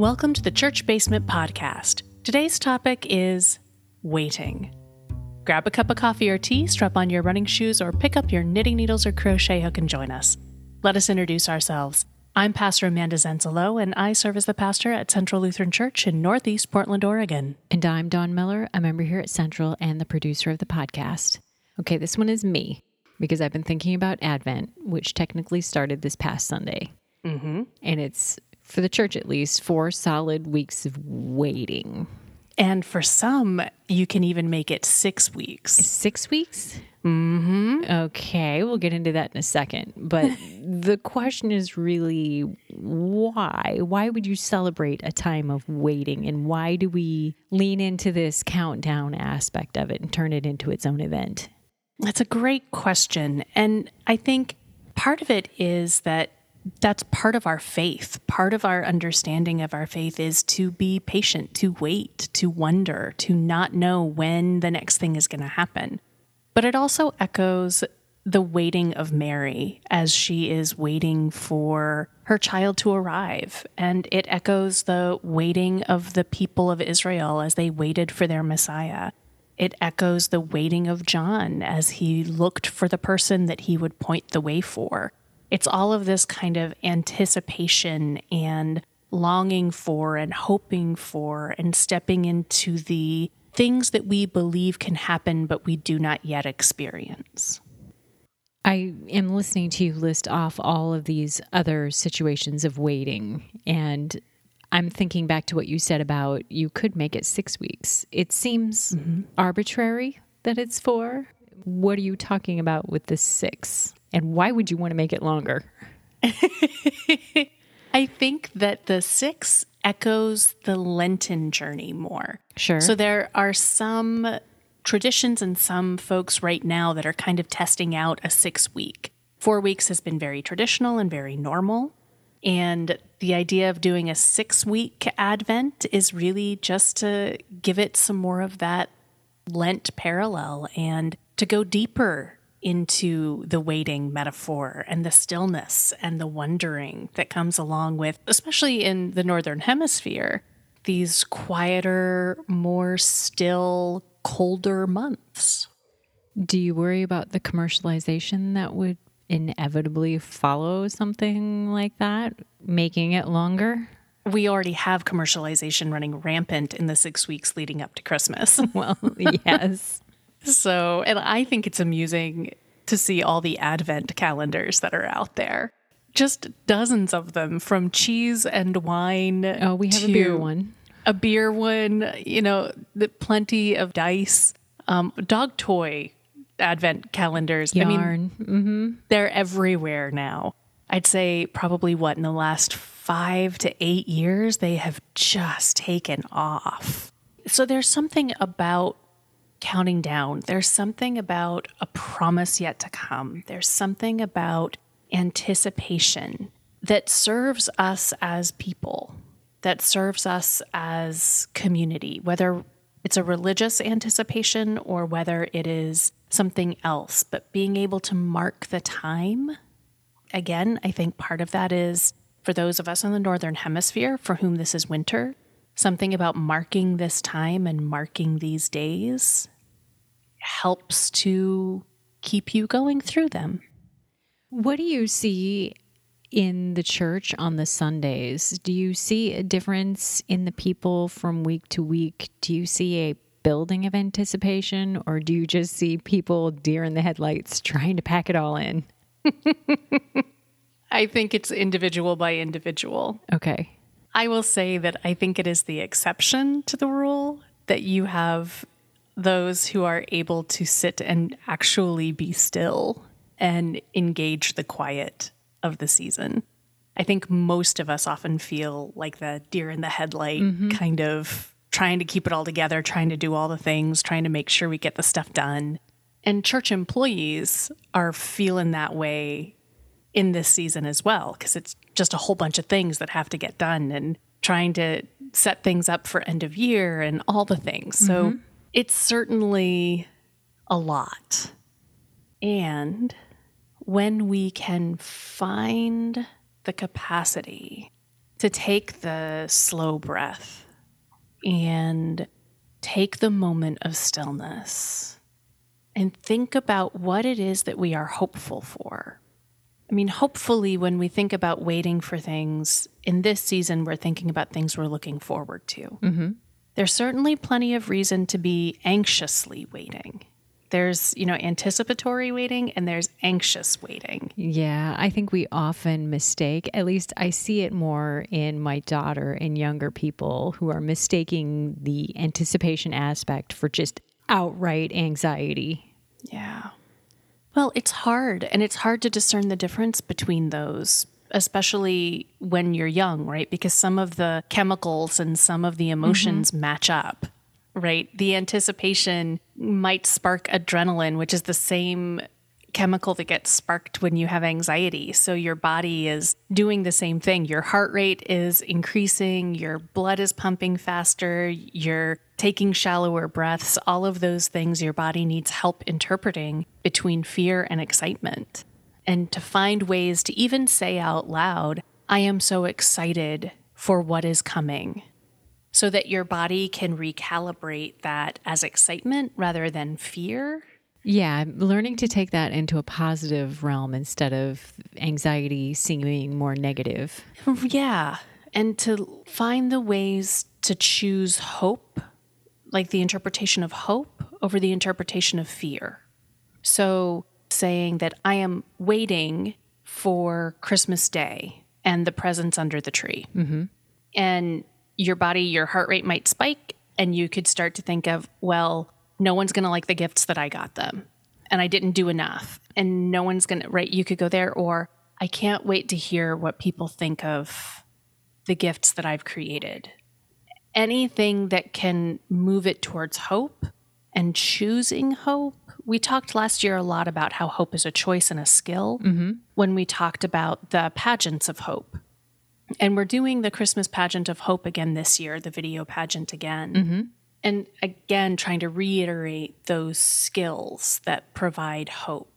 Welcome to the Church Basement Podcast. Today's topic is waiting. Grab a cup of coffee or tea, strap on your running shoes, or pick up your knitting needles or crochet hook and join us. Let us introduce ourselves. I'm Pastor Amanda Zenzalo, and I serve as the pastor at Central Lutheran Church in Northeast Portland, Oregon. And I'm Dawn Miller, a member here at Central and the producer of the podcast. Okay, this one is me because I've been thinking about Advent, which technically started this past Sunday. Mm-hmm. And it's, for the church at least, four solid weeks of waiting. And for some, you can even make it six weeks. Six weeks? Mm-hmm. Okay, we'll get into that in a second. But the question is really why? Why would you celebrate a time of waiting? And why do we lean into this countdown aspect of it and turn it into its own event? That's a great question. And I think part of it is that that's part of our faith. Part of our understanding of our faith is to be patient, to wait, to wonder, to not know when the next thing is going to happen. But it also echoes the waiting of Mary as she is waiting for her child to arrive. And it echoes the waiting of the people of Israel as they waited for their Messiah. It echoes the waiting of John as he looked for the person that he would point the way for. It's all of this kind of anticipation and longing for and hoping for and stepping into the things that we believe can happen but we do not yet experience. I am listening to you list off all of these other situations of waiting. And I'm thinking back to what you said about you could make it six weeks. It seems mm-hmm. arbitrary that it's four. What are you talking about with the six? And why would you want to make it longer? I think that the six echoes the Lenten journey more. Sure. So there are some traditions and some folks right now that are kind of testing out a six week. Four weeks has been very traditional and very normal. And the idea of doing a six week Advent is really just to give it some more of that Lent parallel and to go deeper into the waiting metaphor and the stillness and the wondering that comes along with, especially in the Northern Hemisphere, these quieter, more still, colder months. Do you worry about the commercialization that would inevitably follow something like that, making it longer? We already have commercialization running rampant in the six weeks leading up to Christmas. well, yes. So, and I think it's amusing to see all the advent calendars that are out there. Just dozens of them from cheese and wine. Oh, we have a beer one. A beer one, you know, the, plenty of dice, um, dog toy advent calendars. Yarn. I mean, mm-hmm. they're everywhere now. I'd say probably what in the last five to eight years, they have just taken off. So there's something about counting down. There's something about a promise yet to come. There's something about anticipation that serves us as people, that serves us as community, whether it's a religious anticipation or whether it is something else. But being able to mark the time, again, I think part of that is for those of us in the Northern Hemisphere for whom this is winter, something about marking this time and marking these days helps to keep you going through them. What do you see in the church on the Sundays? Do you see a difference in the people from week to week? Do you see a building of anticipation, or do you just see people deer in the headlights trying to pack it all in? I think it's individual by individual. Okay. I will say that I think it is the exception to the rule that you have those who are able to sit and actually be still and engage the quiet of the season. I think most of us often feel like the deer in the headlight mm-hmm. kind of trying to keep it all together, trying to do all the things, trying to make sure we get the stuff done. And church employees are feeling that way in this season as well, because it's just a whole bunch of things that have to get done and trying to set things up for end of year and all the things. Mm-hmm. So it's certainly a lot. And when we can find the capacity to take the slow breath and take the moment of stillness and think about what it is that we are hopeful for. I mean, hopefully, when we think about waiting for things in this season, we're thinking about things we're looking forward to. Mm-hmm. There's certainly plenty of reason to be anxiously waiting. There's, you know, anticipatory waiting and there's anxious waiting. Yeah, I think we often mistake, at least I see it more in my daughter and younger people who are mistaking the anticipation aspect for just outright anxiety. Yeah. Well, it's hard, and it's hard to discern the difference between those, especially when you're young, right? Because some of the chemicals and some of the emotions mm-hmm. match up, right? The anticipation might spark adrenaline, which is the same chemical that gets sparked when you have anxiety. So your body is doing the same thing. Your heart rate is increasing, your blood is pumping faster, you're taking shallower breaths. All of those things your body needs help interpreting between fear and excitement. And to find ways to even say out loud, I am so excited for what is coming. So that your body can recalibrate that as excitement rather than fear yeah, learning to take that into a positive realm instead of anxiety seeming more negative. Yeah. And to find the ways to choose hope, like the interpretation of hope over the interpretation of fear. So saying that I am waiting for Christmas Day and the presents under the tree. Mm-hmm. And your body, your heart rate might spike, and you could start to think of, well, no one's going to like the gifts that I got them. And I didn't do enough. And no one's going to, right? You could go there, or I can't wait to hear what people think of the gifts that I've created. Anything that can move it towards hope and choosing hope. We talked last year a lot about how hope is a choice and a skill mm-hmm. when we talked about the pageants of hope. And we're doing the Christmas pageant of hope again this year, the video pageant again. Mm-hmm. And again, trying to reiterate those skills that provide hope.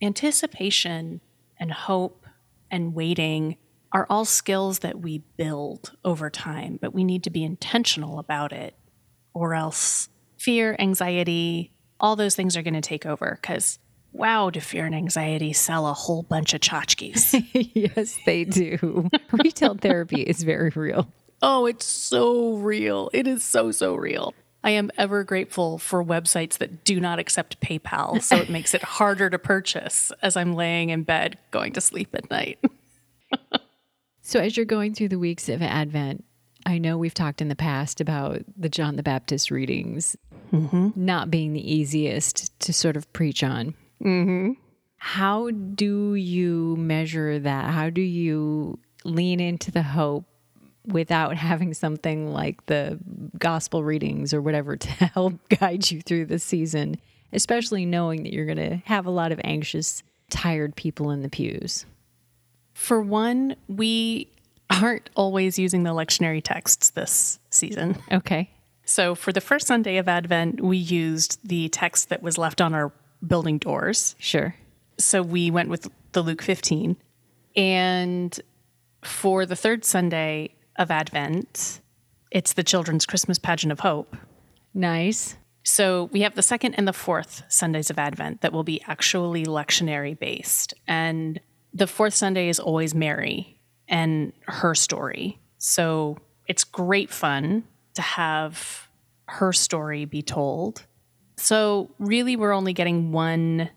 Anticipation and hope and waiting are all skills that we build over time, but we need to be intentional about it, or else fear, anxiety, all those things are going to take over because wow, do fear and anxiety sell a whole bunch of tchotchkes. yes, they do. Retail therapy is very real. Oh, it's so real. It is so, so real. I am ever grateful for websites that do not accept PayPal, so it makes it harder to purchase as I'm laying in bed going to sleep at night. so, as you're going through the weeks of Advent, I know we've talked in the past about the John the Baptist readings mm-hmm. not being the easiest to sort of preach on. Mm-hmm. How do you measure that? How do you lean into the hope without having something like the gospel readings or whatever to help guide you through the season, especially knowing that you're going to have a lot of anxious, tired people in the pews? For one, we aren't always using the lectionary texts this season. Okay. So for the first Sunday of Advent, we used the text that was left on our building doors. Sure. So we went with the Luke 15. And for the third Sunday, of Advent. It's the Children's Christmas Pageant of Hope. Nice. So we have the second and the fourth Sundays of Advent that will be actually lectionary based. And the fourth Sunday is always Mary and her story. So it's great fun to have her story be told. So really, we're only getting one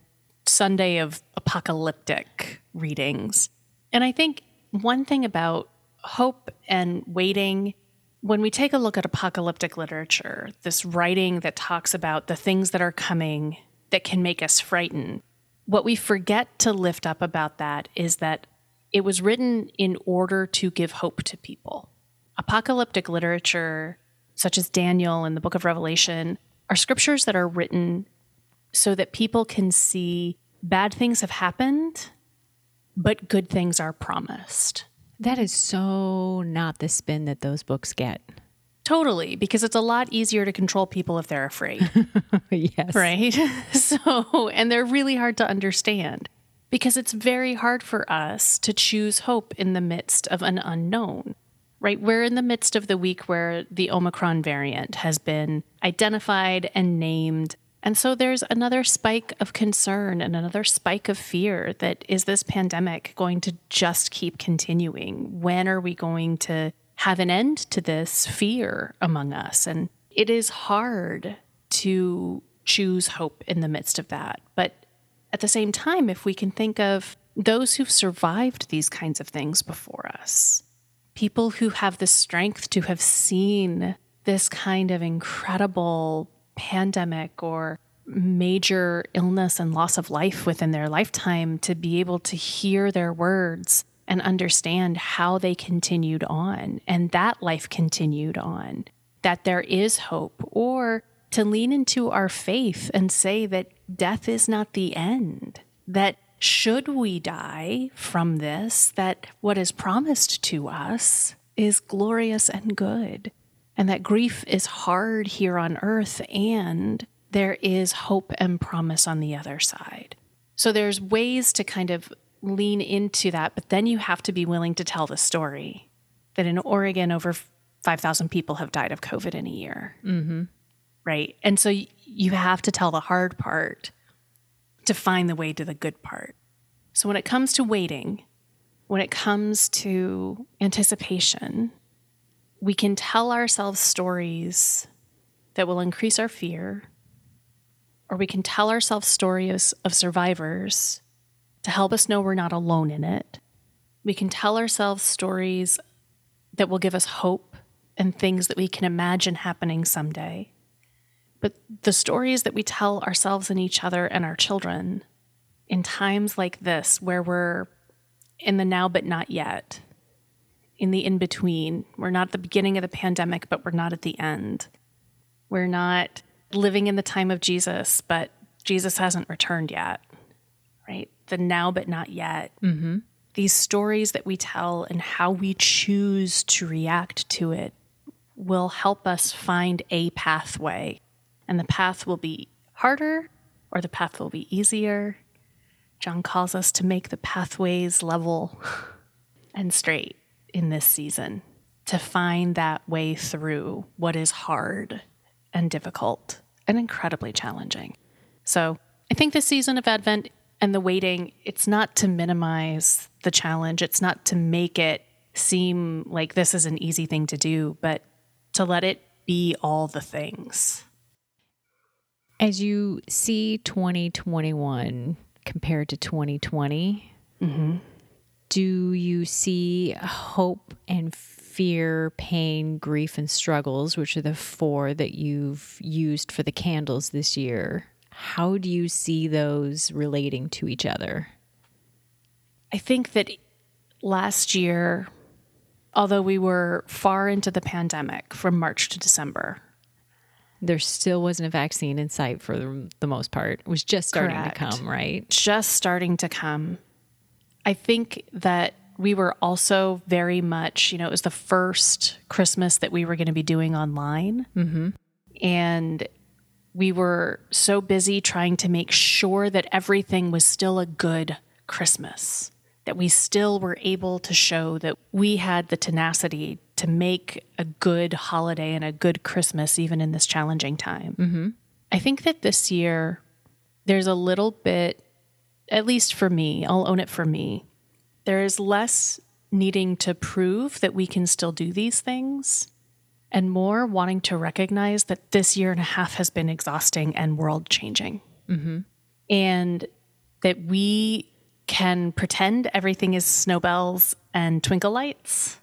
Sunday of apocalyptic readings. And I think one thing about hope and waiting, when we take a look at apocalyptic literature, this writing that talks about the things that are coming that can make us frightened, what we forget to lift up about that is that it was written in order to give hope to people. Apocalyptic literature, such as Daniel and the book of Revelation, are scriptures that are written so that people can see bad things have happened, but good things are promised. That is so not the spin that those books get. Totally, because it's a lot easier to control people if they're afraid. yes. Right? So, and they're really hard to understand because it's very hard for us to choose hope in the midst of an unknown. Right? We're in the midst of the week where the Omicron variant has been identified and named. And so there's another spike of concern and another spike of fear that is this pandemic going to just keep continuing? When are we going to have an end to this fear among us? And it is hard to choose hope in the midst of that. But at the same time, if we can think of those who've survived these kinds of things before us, people who have the strength to have seen this kind of incredible pandemic or major illness and loss of life within their lifetime, to be able to hear their words and understand how they continued on and that life continued on, that there is hope, or to lean into our faith and say that death is not the end, that should we die from this, that what is promised to us is glorious and good, and that grief is hard here on earth, and there is hope and promise on the other side. So there's ways to kind of lean into that, but then you have to be willing to tell the story that in Oregon, over 5,000 people have died of COVID in a year. Mm-hmm right? And so you have to tell the hard part to find the way to the good part. So when it comes to waiting, when it comes to anticipation, we can tell ourselves stories that will increase our fear, or we can tell ourselves stories of survivors to help us know we're not alone in it. We can tell ourselves stories that will give us hope and things that we can imagine happening someday. But the stories that we tell ourselves and each other and our children in times like this, where we're in the now but not yet, in the in between, we're not at the beginning of the pandemic, but we're not at the end. We're not living in the time of Jesus, but Jesus hasn't returned yet, right? The now but not yet. Mm-hmm. These stories that we tell and how we choose to react to it will help us find a pathway and the path will be harder or the path will be easier. John calls us to make the pathways level and straight in this season, to find that way through what is hard and difficult and incredibly challenging. So I think this season of Advent and the waiting, it's not to minimize the challenge, it's not to make it seem like this is an easy thing to do, but to let it be all the things. As you see 2021 compared to 2020, mm-hmm. Do you see hope and fear, pain, grief, and struggles, which are the four that you've used for the candles this year? How do you see those relating to each other? I think that last year, although we were far into the pandemic from March to December, there still wasn't a vaccine in sight for the, most part. It was just starting Correct. to come, right? Just starting to come. I think that we were also very much, you know, it was the first Christmas that we were going to be doing online. Mm-hmm. And we were so busy trying to make sure that everything was still a good Christmas, that we still were able to show that we had the tenacity to make a good holiday and a good Christmas, even in this challenging time. Mm-hmm. I think that this year there's a little bit, at least for me, I'll own it for me, there is less needing to prove that we can still do these things and more wanting to recognize that this year and a half has been exhausting and world changing. Mm-hmm. And that we can pretend everything is snowbells and twinkle lights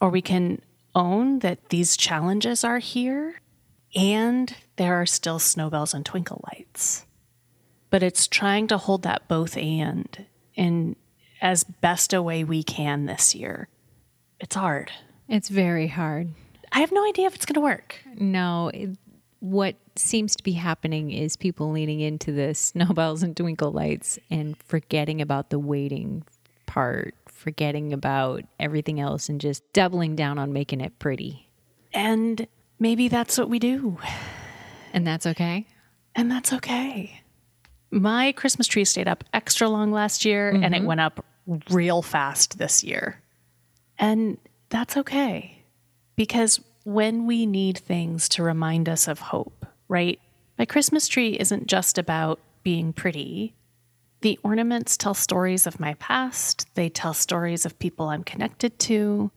or we can own that these challenges are here and there are still snowbells and twinkle lights. But it's trying to hold that both and in as best a way we can this year. It's hard. It's very hard. I have no idea if it's going to work. No, it, what seems to be happening is people leaning into the snowbells and twinkle lights and forgetting about the waiting part forgetting about everything else and just doubling down on making it pretty. And maybe that's what we do. And that's okay. And that's okay. My Christmas tree stayed up extra long last year and it mm-hmm. went up real fast this year. And that's okay because when we need things to remind us of hope, right? My Christmas tree isn't just about being pretty. The ornaments tell stories of my past, they tell stories of people I'm connected to.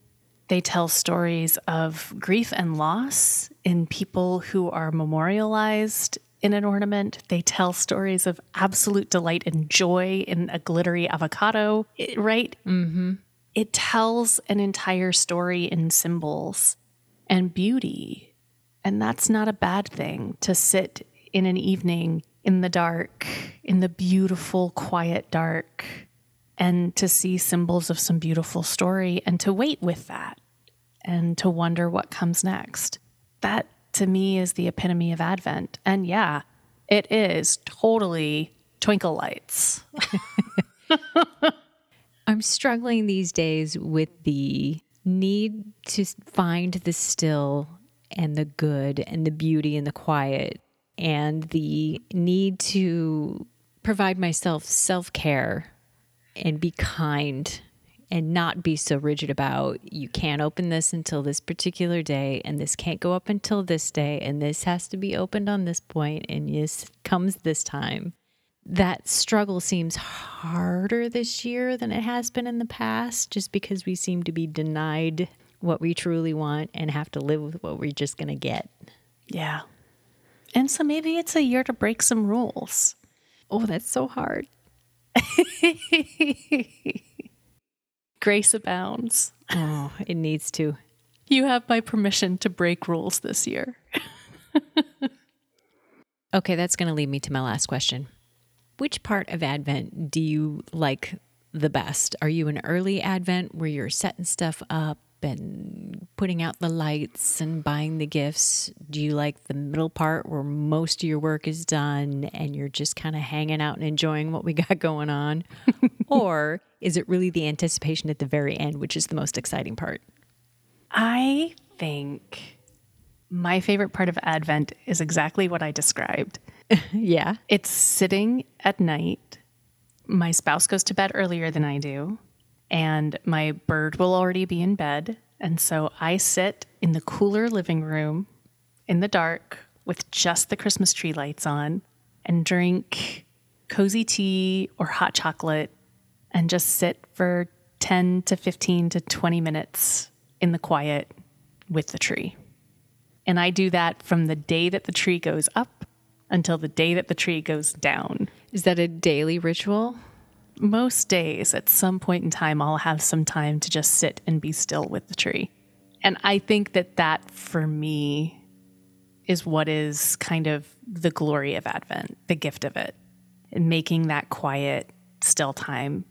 They tell stories of grief and loss in people who are memorialized in an ornament. They tell stories of absolute delight and joy in a glittery avocado, right? Mm-hmm. It tells an entire story in symbols and beauty. And that's not a bad thing to sit in an evening in the dark, in the beautiful, quiet dark, and to see symbols of some beautiful story and to wait with that and to wonder what comes next. That to me is the epitome of Advent. And yeah, it is totally twinkle lights. I'm struggling these days with the need to find the still and the good and the beauty and the quiet and the need to provide myself self care and be kind and not be so rigid about you can't open this until this particular day and this can't go up until this day and this has to be opened on this point and this comes this time that struggle seems harder this year than it has been in the past just because we seem to be denied what we truly want and have to live with what we're just going to get. Yeah. And so maybe it's a year to break some rules. Oh, that's so hard. Grace abounds. Oh, it needs to. You have my permission to break rules this year. Okay, that's going to lead me to my last question. Which part of Advent do you like the best? Are you an early Advent where you're setting stuff up and putting out the lights and buying the gifts? Do you like the middle part where most of your work is done and you're just kind of hanging out and enjoying what we got going on? or is it really the anticipation at the very end, which is the most exciting part? I think my favorite part of Advent is exactly what I described. Yeah. It's sitting at night. My spouse goes to bed earlier than I do, and my bird will already be in bed. And so I sit in the cooler living room in the dark with just the Christmas tree lights on and drink cozy tea or hot chocolate and just sit for 10 to 15 to 20 minutes in the quiet with the tree. And I do that from the day that the tree goes up until the day that the tree goes down. Is that a daily ritual? Most days, at some point in time, I'll have some time to just sit and be still with the tree. And I think that that for me is what is kind of the glory of Advent, the gift of it, and making that quiet, still time.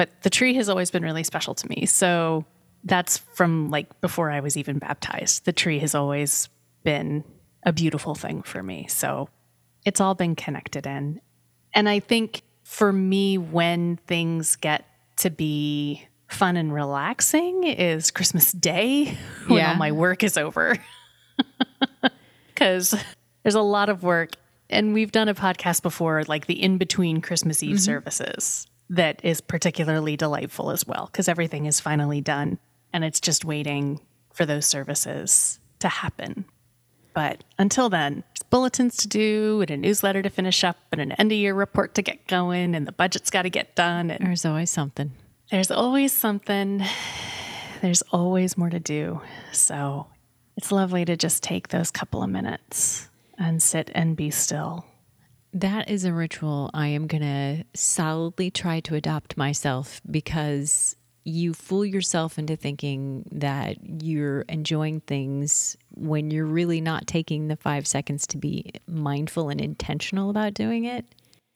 But the tree has always been really special to me. So that's from like before I was even baptized. The tree has always been a beautiful thing for me. So it's all been connected in. And I think for me, when things get to be fun and relaxing is Christmas Day when Yeah. all my work is over. Because there's a lot of work. And we've done a podcast before, like the in between Christmas Eve mm-hmm. services, that is particularly delightful as well, because everything is finally done and it's just waiting for those services to happen. But until then, there's bulletins to do and a newsletter to finish up and an end of year report to get going and the budget's got to get done. And There's always something. there's always something, there's always more to do. So it's lovely to just take those couple of minutes and sit and be still. That is a ritual I am going to solidly try to adopt myself because you fool yourself into thinking that you're enjoying things when you're really not taking the five seconds to be mindful and intentional about doing it.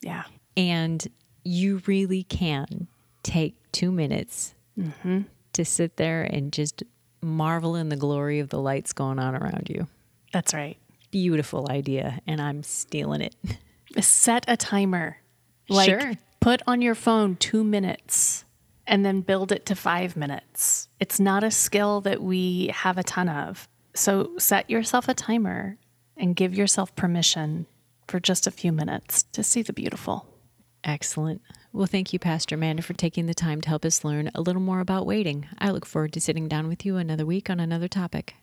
Yeah. And you really can take two minutes mm-hmm. to sit there and just marvel in the glory of the lights going on around you. That's right. Beautiful idea. And I'm stealing it. Set a timer. Like Sure. put on your phone two minutes and then build it to five minutes. It's not a skill that we have a ton of. So set yourself a timer and give yourself permission for just a few minutes to see the beautiful. Excellent. Well, thank you, Pastor Amanda, for taking the time to help us learn a little more about waiting. I look forward to sitting down with you another week on another topic.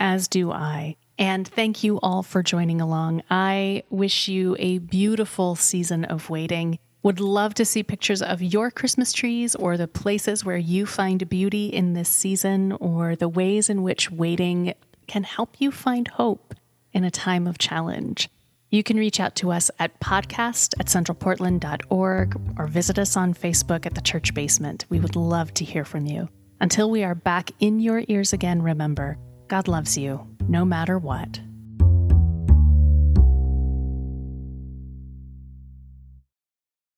As do I. And thank you all for joining along. I wish you a beautiful season of waiting. Would love to see pictures of your Christmas trees or the places where you find beauty in this season or the ways in which waiting can help you find hope in a time of challenge. You can reach out to us at podcast at centralportland.org or visit us on Facebook at the church basement. We would love to hear from you. Until we are back in your ears again, remember, God loves you no matter what.